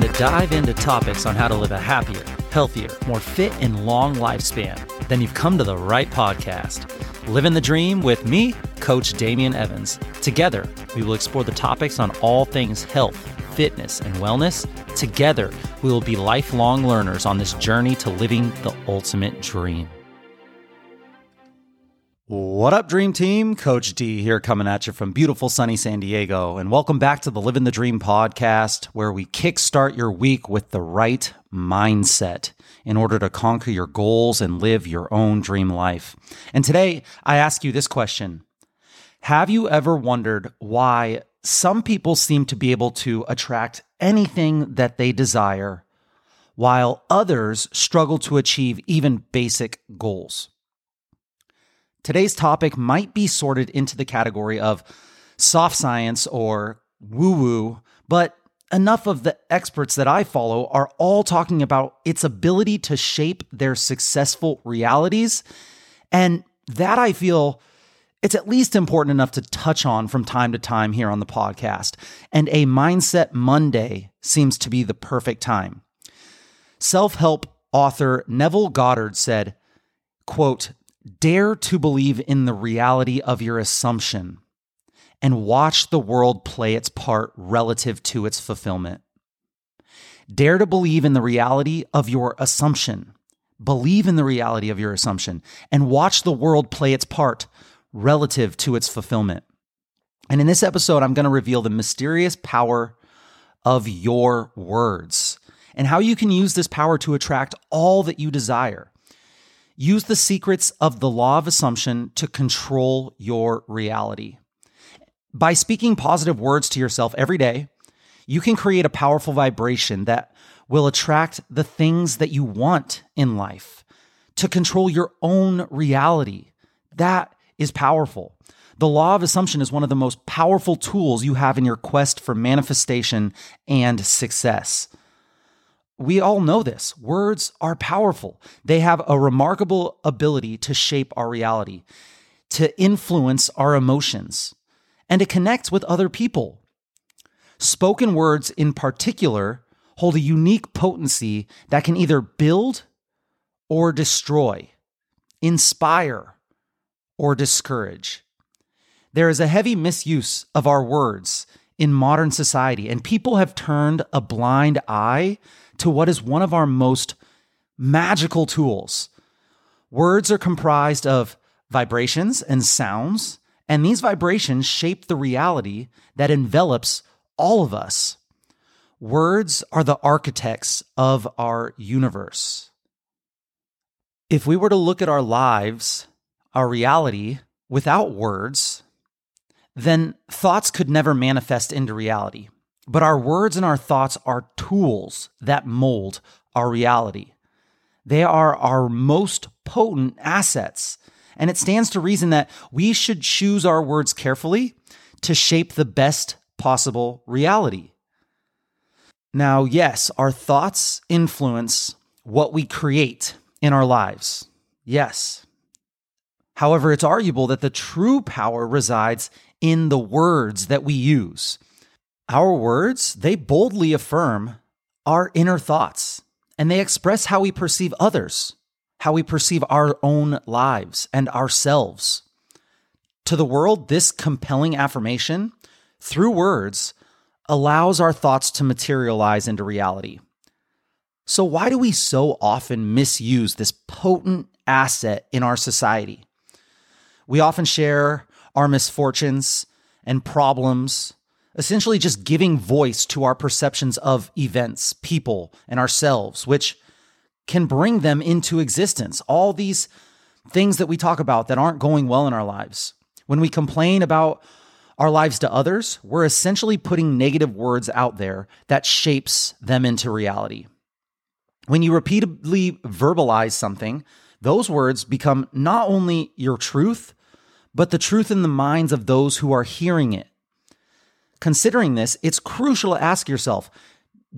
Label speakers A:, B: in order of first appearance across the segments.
A: to dive into topics on how to live a happier, healthier, more fit, and long lifespan, then you've come to the right podcast. Living the Dream with me, Coach Damien Evans. Together, we will explore the topics on all things health, fitness, and wellness. Together, we will be lifelong learners on this journey to living the ultimate dream. What up, Dream Team? Coach D here coming at you from beautiful sunny San Diego. And welcome back to the Living the Dream podcast, where we kickstart your week with the right mindset in order to conquer your goals and live your own dream life. And today, I ask you this question Have you ever wondered why some people seem to be able to attract anything that they desire, while others struggle to achieve even basic goals? Today's topic might be sorted into the category of soft science or woo woo, but enough of the experts that I follow are all talking about its ability to shape their successful realities. And that I feel it's at least important enough to touch on from time to time here on the podcast. And a Mindset Monday seems to be the perfect time. Self help author Neville Goddard said, quote, Dare to believe in the reality of your assumption and watch the world play its part relative to its fulfillment. Dare to believe in the reality of your assumption. Believe in the reality of your assumption and watch the world play its part relative to its fulfillment. And in this episode, I'm going to reveal the mysterious power of your words and how you can use this power to attract all that you desire. Use the secrets of the law of assumption to control your reality. By speaking positive words to yourself every day, you can create a powerful vibration that will attract the things that you want in life to control your own reality. That is powerful. The law of assumption is one of the most powerful tools you have in your quest for manifestation and success we all know this. Words are powerful. They have a remarkable ability to shape our reality, to influence our emotions, and to connect with other people. Spoken words, in particular, hold a unique potency that can either build or destroy, inspire or discourage. There is a heavy misuse of our words in modern society, and people have turned a blind eye to what is one of our most magical tools. Words are comprised of vibrations and sounds, and these vibrations shape the reality that envelops all of us. Words are the architects of our universe. If we were to look at our lives, our reality, without words, then thoughts could never manifest into reality. But our words and our thoughts are tools that mold our reality. They are our most potent assets. And it stands to reason that we should choose our words carefully to shape the best possible reality. Now, yes, our thoughts influence what we create in our lives. Yes. However, it's arguable that the true power resides in the words that we use. Our words, they boldly affirm our inner thoughts and they express how we perceive others, how we perceive our own lives and ourselves. To the world, this compelling affirmation through words allows our thoughts to materialize into reality. So, why do we so often misuse this potent asset in our society? We often share our misfortunes and problems essentially just giving voice to our perceptions of events, people, and ourselves, which can bring them into existence. All these things that we talk about that aren't going well in our lives. When we complain about our lives to others, we're essentially putting negative words out there that shapes them into reality. When you repeatedly verbalize something, those words become not only your truth, but the truth in the minds of those who are hearing it. Considering this, it's crucial to ask yourself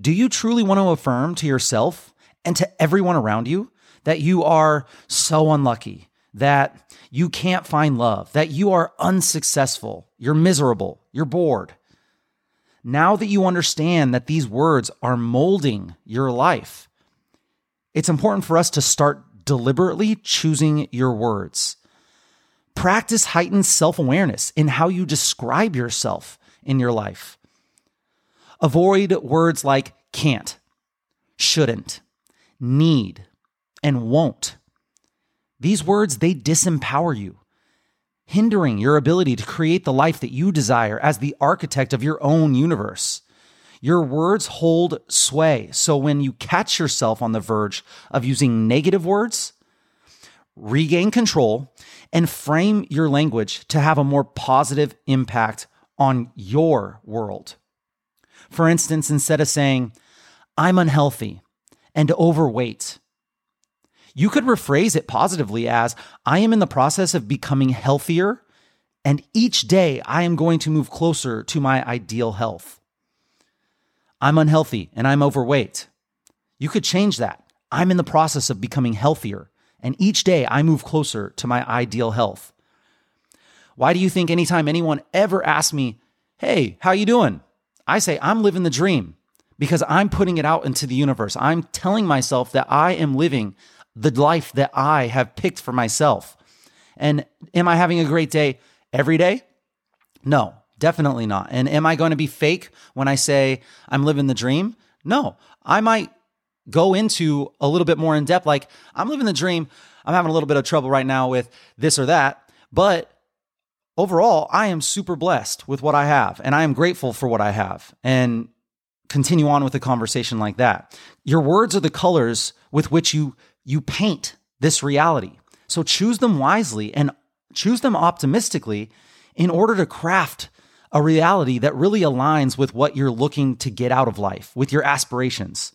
A: do you truly want to affirm to yourself and to everyone around you that you are so unlucky, that you can't find love, that you are unsuccessful, you're miserable, you're bored? now that you understand that these words are molding your life, it's important for us to start deliberately choosing your words. Practice heightened self awareness in how you describe yourself in your life. Avoid words like can't, shouldn't, need, and won't. These words, they disempower you, hindering your ability to create the life that you desire as the architect of your own universe. Your words hold sway. So when you catch yourself on the verge of using negative words, regain control and frame your language to have a more positive impact on your world. For instance, instead of saying, I'm unhealthy and overweight, you could rephrase it positively as, I am in the process of becoming healthier, and each day I am going to move closer to my ideal health. I'm unhealthy and I'm overweight. You could change that. I'm in the process of becoming healthier, and each day I move closer to my ideal health. Why do you think anytime anyone ever asks me, "Hey, how you doing?" I say, "I'm living the dream." Because I'm putting it out into the universe. I'm telling myself that I am living the life that I have picked for myself. And am I having a great day every day? No, definitely not. And am I going to be fake when I say I'm living the dream? No, I might go into a little bit more in depth, like I'm living the dream. I'm having a little bit of trouble right now with this or that, but overall, I am super blessed with what I have and I am grateful for what I have and continue on with a conversation like that. Your words are the colors with which you you paint this reality. So choose them wisely and choose them optimistically in order to craft a reality that really aligns with what you're looking to get out of life, with your aspirations.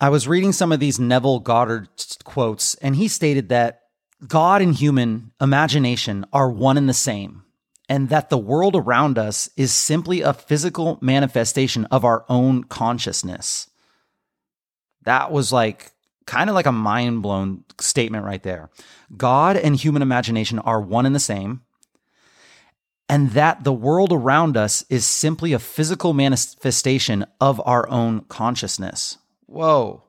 A: I was reading some of these Neville Goddard quotes, and he stated that God and human imagination are one and the same, and that the world around us is simply a physical manifestation of our own consciousness. That was like kind of like a mind blown statement right there. God and human imagination are one and the same, and that the world around us is simply a physical manifestation of our own consciousness. Whoa.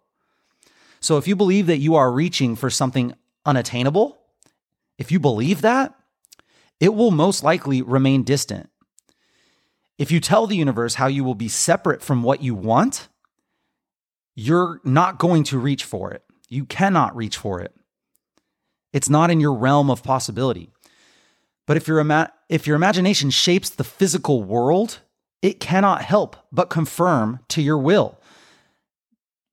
A: So if you believe that you are reaching for something unattainable, if you believe that, it will most likely remain distant. If you tell the universe how you will be separate from what you want, you're not going to reach for it. You cannot reach for it. It's not in your realm of possibility. But if your, ima- if your imagination shapes the physical world, it cannot help but confirm to your will.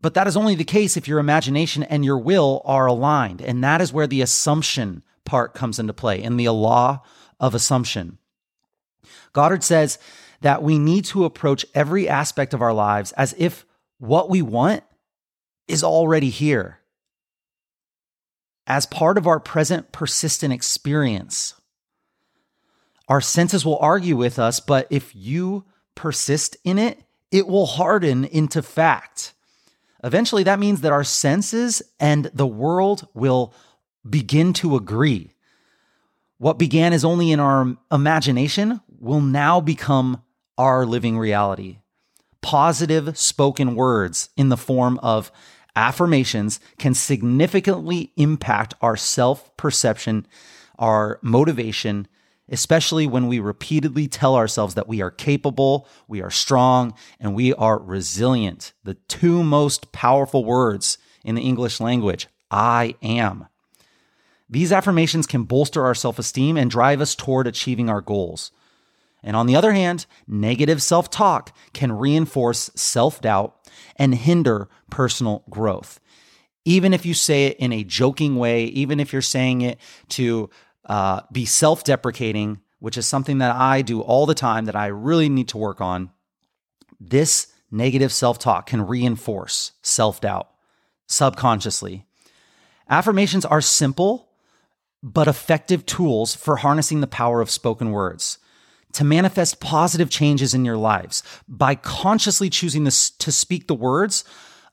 A: But that is only the case if your imagination and your will are aligned. And that is where the assumption part comes into play in the law of assumption. Goddard says that we need to approach every aspect of our lives as if what we want is already here. As part of our present persistent experience, our senses will argue with us, but if you persist in it, it will harden into fact. Eventually, that means that our senses and the world will begin to agree. What began as only in our imagination will now become our living reality. Positive spoken words in the form of affirmations can significantly impact our self perception, our motivation, especially when we repeatedly tell ourselves that we are capable, we are strong, and we are resilient. The two most powerful words in the English language I am. These affirmations can bolster our self esteem and drive us toward achieving our goals. And on the other hand, negative self talk can reinforce self doubt and hinder personal growth. Even if you say it in a joking way, even if you're saying it to uh, be self deprecating, which is something that I do all the time that I really need to work on, this negative self talk can reinforce self doubt subconsciously. Affirmations are simple but effective tools for harnessing the power of spoken words. To manifest positive changes in your lives by consciously choosing to speak the words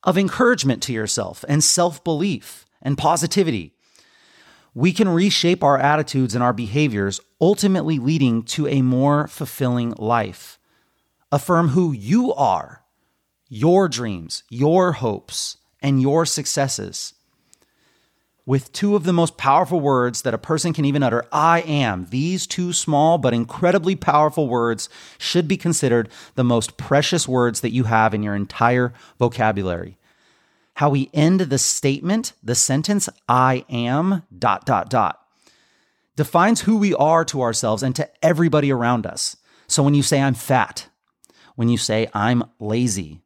A: of encouragement to yourself and self belief and positivity we can reshape our attitudes and our behaviors, ultimately leading to a more fulfilling life. Affirm who you are, your dreams, your hopes, and your successes. With two of the most powerful words that a person can even utter, I am, these two small but incredibly powerful words should be considered the most precious words that you have in your entire vocabulary. How we end the statement, the sentence, I am, dot, dot, dot, defines who we are to ourselves and to everybody around us. So when you say, I'm fat, when you say, I'm lazy,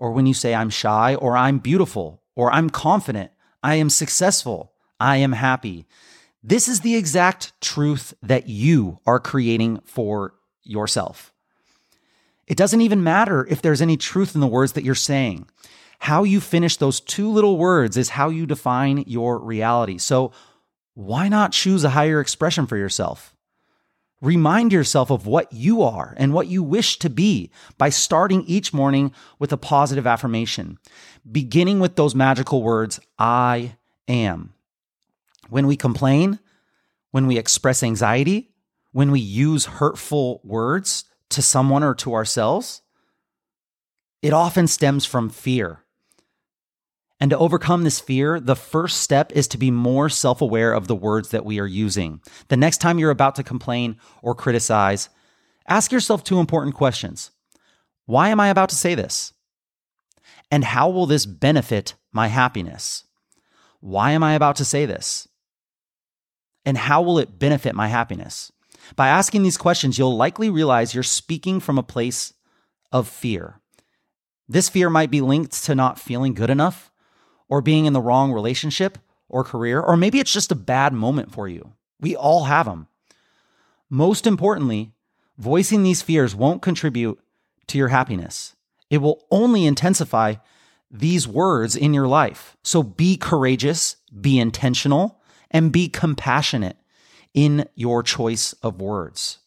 A: or when you say, I'm shy, or I'm beautiful, or I'm confident, I am successful, I am happy. This is the exact truth that you are creating for yourself. It doesn't even matter if there's any truth in the words that you're saying. How you finish those two little words is how you define your reality. So, why not choose a higher expression for yourself? Remind yourself of what you are and what you wish to be by starting each morning with a positive affirmation, beginning with those magical words, I am. When we complain, when we express anxiety, when we use hurtful words to someone or to ourselves, it often stems from fear. And to overcome this fear, the first step is to be more self aware of the words that we are using. The next time you're about to complain or criticize, ask yourself two important questions Why am I about to say this? And how will this benefit my happiness? Why am I about to say this? And how will it benefit my happiness? By asking these questions, you'll likely realize you're speaking from a place of fear. This fear might be linked to not feeling good enough or being in the wrong relationship or career, or maybe it's just a bad moment for you. We all have them. Most importantly, voicing these fears won't contribute to your happiness. It will only intensify these words in your life. So be courageous, be intentional, and be compassionate in your choice of words.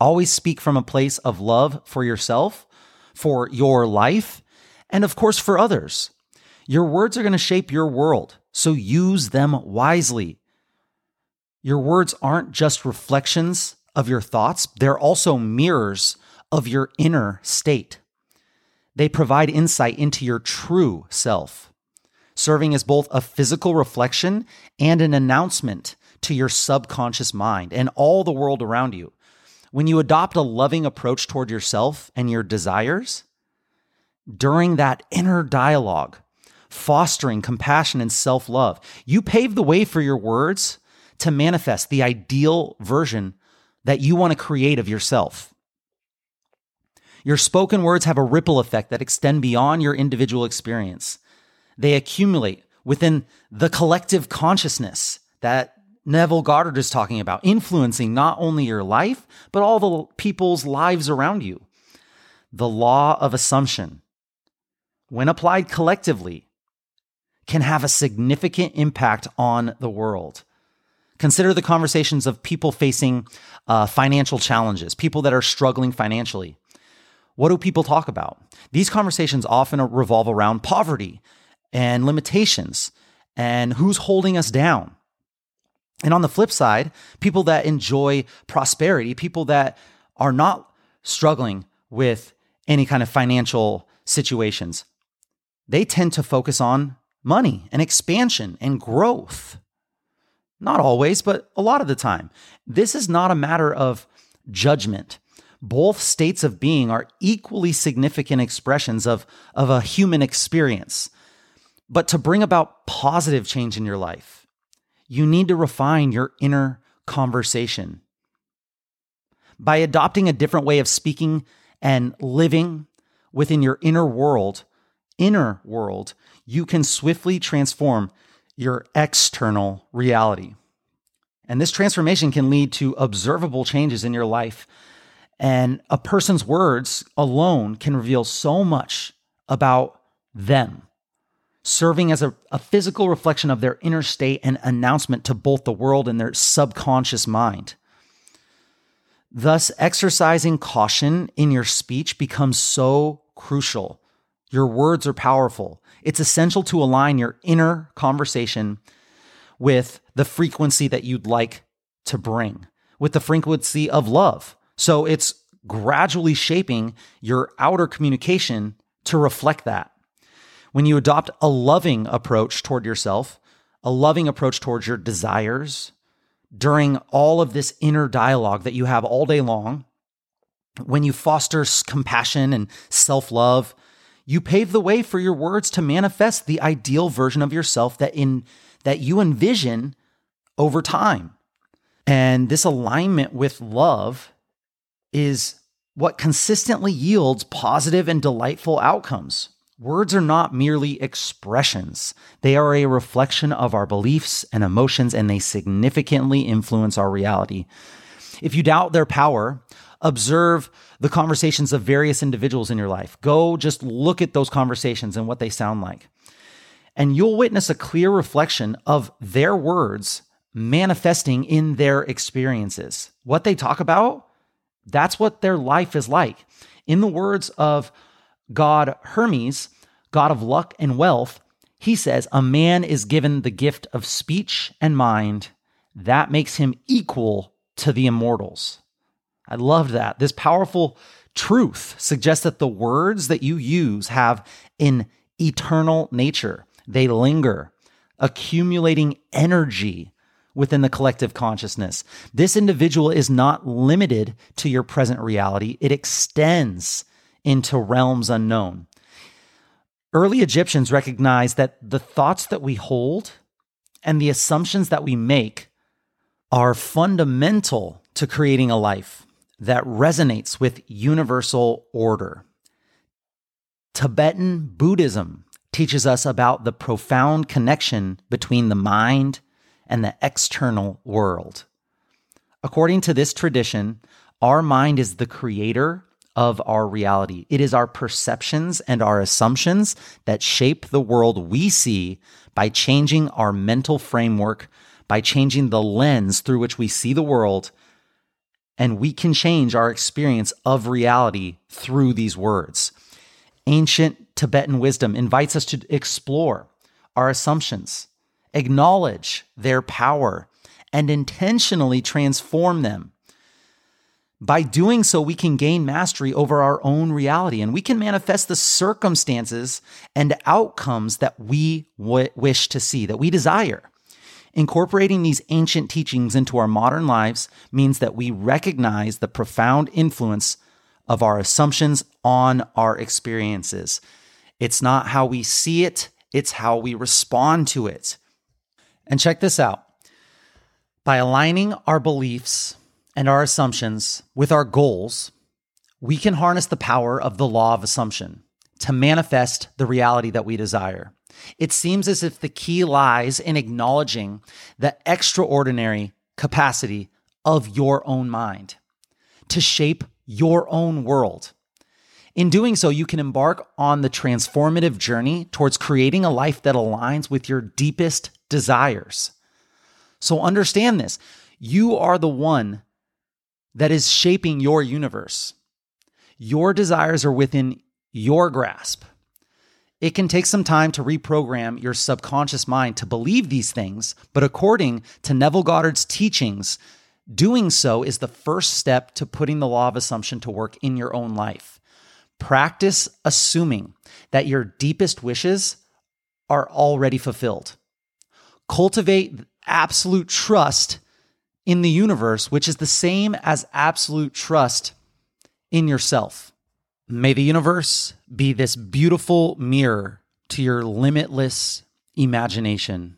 A: Always speak from a place of love for yourself, for your life, and of course for others. Your words are going to shape your world, so use them wisely. Your words aren't just reflections of your thoughts, they're also mirrors of your inner state. They provide insight into your true self, serving as both a physical reflection and an announcement to your subconscious mind and all the world around you. When you adopt a loving approach toward yourself and your desires, during that inner dialogue, fostering compassion and self love. You pave the way for your words to manifest the ideal version that you want to create of yourself. Your spoken words have a ripple effect that extend beyond your individual experience. They accumulate within the collective consciousness that Neville Goddard is talking about, influencing not only your life, but all the people's lives around you. The law of assumption, when applied collectively, can have a significant impact on the world. Consider the conversations of people facing uh, financial challenges, people that are struggling financially. What do people talk about? These conversations often revolve around poverty and limitations and who's holding us down. And on the flip side, people that enjoy prosperity, people that are not struggling with any kind of financial situations, they tend to focus on money and expansion and growth. Not always, but a lot of the time. This is not a matter of judgment. Both states of being are equally significant expressions of, of a human experience. But to bring about positive change in your life, you need to refine your inner conversation. By adopting a different way of speaking and living within your inner world, inner world, you can swiftly transform your external reality. And this transformation can lead to observable changes in your life. And a person's words alone can reveal so much about them, serving as a, a, physical reflection of their inner state and announcement to both the world and their subconscious mind. Thus, exercising caution in your speech becomes so crucial. Your words are powerful. It's essential to align your inner conversation with the frequency that you'd like to bring, with the frequency of love. So it's gradually shaping your outer communication to reflect that. When you adopt a loving approach toward yourself, a loving approach towards your desires during all of this inner dialogue that you have all day long, when you foster compassion and self love, you pave the way for your words to manifest the ideal version of yourself that in that you envision over time. And this alignment with love is what consistently yields positive and delightful outcomes. Words are not merely expressions. They are a reflection of our beliefs and emotions, and they significantly influence our reality. If you doubt their power, observe the conversations of various individuals in your life. Go just look at those conversations and what they sound like. And you'll witness a clear reflection of their words manifesting in their experiences. What they talk about, that's what their life is like. In the words of God Hermes, God of luck and wealth, he says, A man is given the gift of speech and mind. That makes him equal to the immortals. I love that. This powerful truth suggests that the words that you use have an eternal nature. They linger, accumulating energy within the collective consciousness. This individual is not limited to your present reality, it extends into realms unknown. Early Egyptians recognized that the thoughts that we hold and the assumptions that we make are fundamental to creating a life that resonates with universal order. Tibetan Buddhism teaches us about the profound connection between the mind and the external world. According to this tradition, our mind is the creator of our reality. It is our perceptions and our assumptions that shape the world we see by changing our mental framework, by changing the lens through which we see the world, and we can change our experience of reality through these words. Ancient Tibetan wisdom invites us to explore our assumptions, acknowledge their power, and intentionally transform them. By doing so, we can gain mastery over our own reality and we can manifest the circumstances and outcomes that we w- wish to see, that we desire. Incorporating these ancient teachings into our modern lives means that we recognize the profound influence of our assumptions on our experiences. It's not how we see it, it's how we respond to it. And check this out by aligning our beliefs and our assumptions with our goals, we can harness the power of the law of assumption to manifest the reality that we desire. It seems as if the key lies in acknowledging the extraordinary capacity of your own mind to shape your own world. In doing so, you can embark on the transformative journey towards creating a life that aligns with your deepest desires. So understand this you are the one that is shaping your universe. Your desires are within your grasp. It can take some time to reprogram your subconscious mind to believe these things, but according to Neville Goddard's teachings, doing so is the first step to putting the law of assumption to work in your own life. Practice assuming that your deepest wishes are already fulfilled. Cultivate absolute trust in the universe, which is the same as absolute trust in yourself. May the universe be this beautiful mirror to your limitless imagination.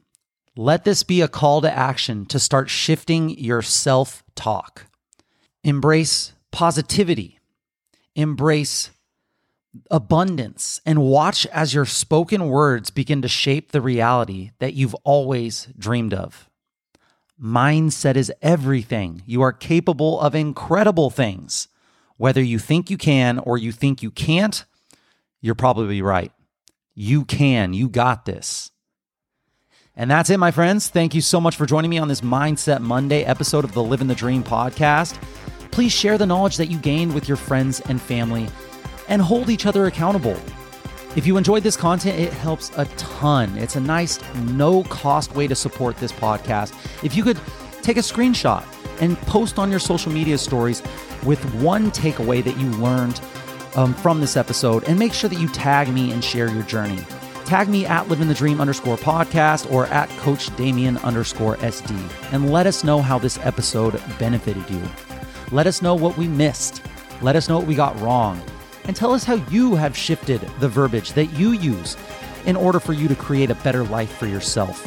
A: Let this be a call to action to start shifting your self talk. Embrace positivity, embrace abundance, and watch as your spoken words begin to shape the reality that you've always dreamed of. Mindset is everything. You are capable of incredible things. Whether you think you can or you think you can't, you're probably right. You can. You got this. And that's it, my friends. Thank you so much for joining me on this Mindset Monday episode of the Living the Dream podcast. Please share the knowledge that you gained with your friends and family and hold each other accountable. If you enjoyed this content, it helps a ton. It's a nice, no cost way to support this podcast. If you could take a screenshot and post on your social media stories with one takeaway that you learned um, from this episode. And make sure that you tag me and share your journey. Tag me at living the dream underscore podcast or at coach Damien underscore SD and let us know how this episode benefited you. Let us know what we missed. Let us know what we got wrong. And tell us how you have shifted the verbiage that you use in order for you to create a better life for yourself,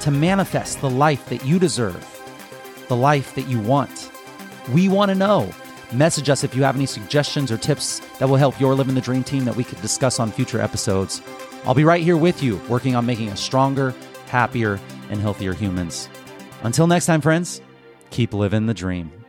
A: to manifest the life that you deserve, the life that you want. We want to know. Message us if you have any suggestions or tips that will help your living the dream team that we could discuss on future episodes. I'll be right here with you, working on making us stronger, happier, and healthier humans. Until next time, friends, keep living the dream.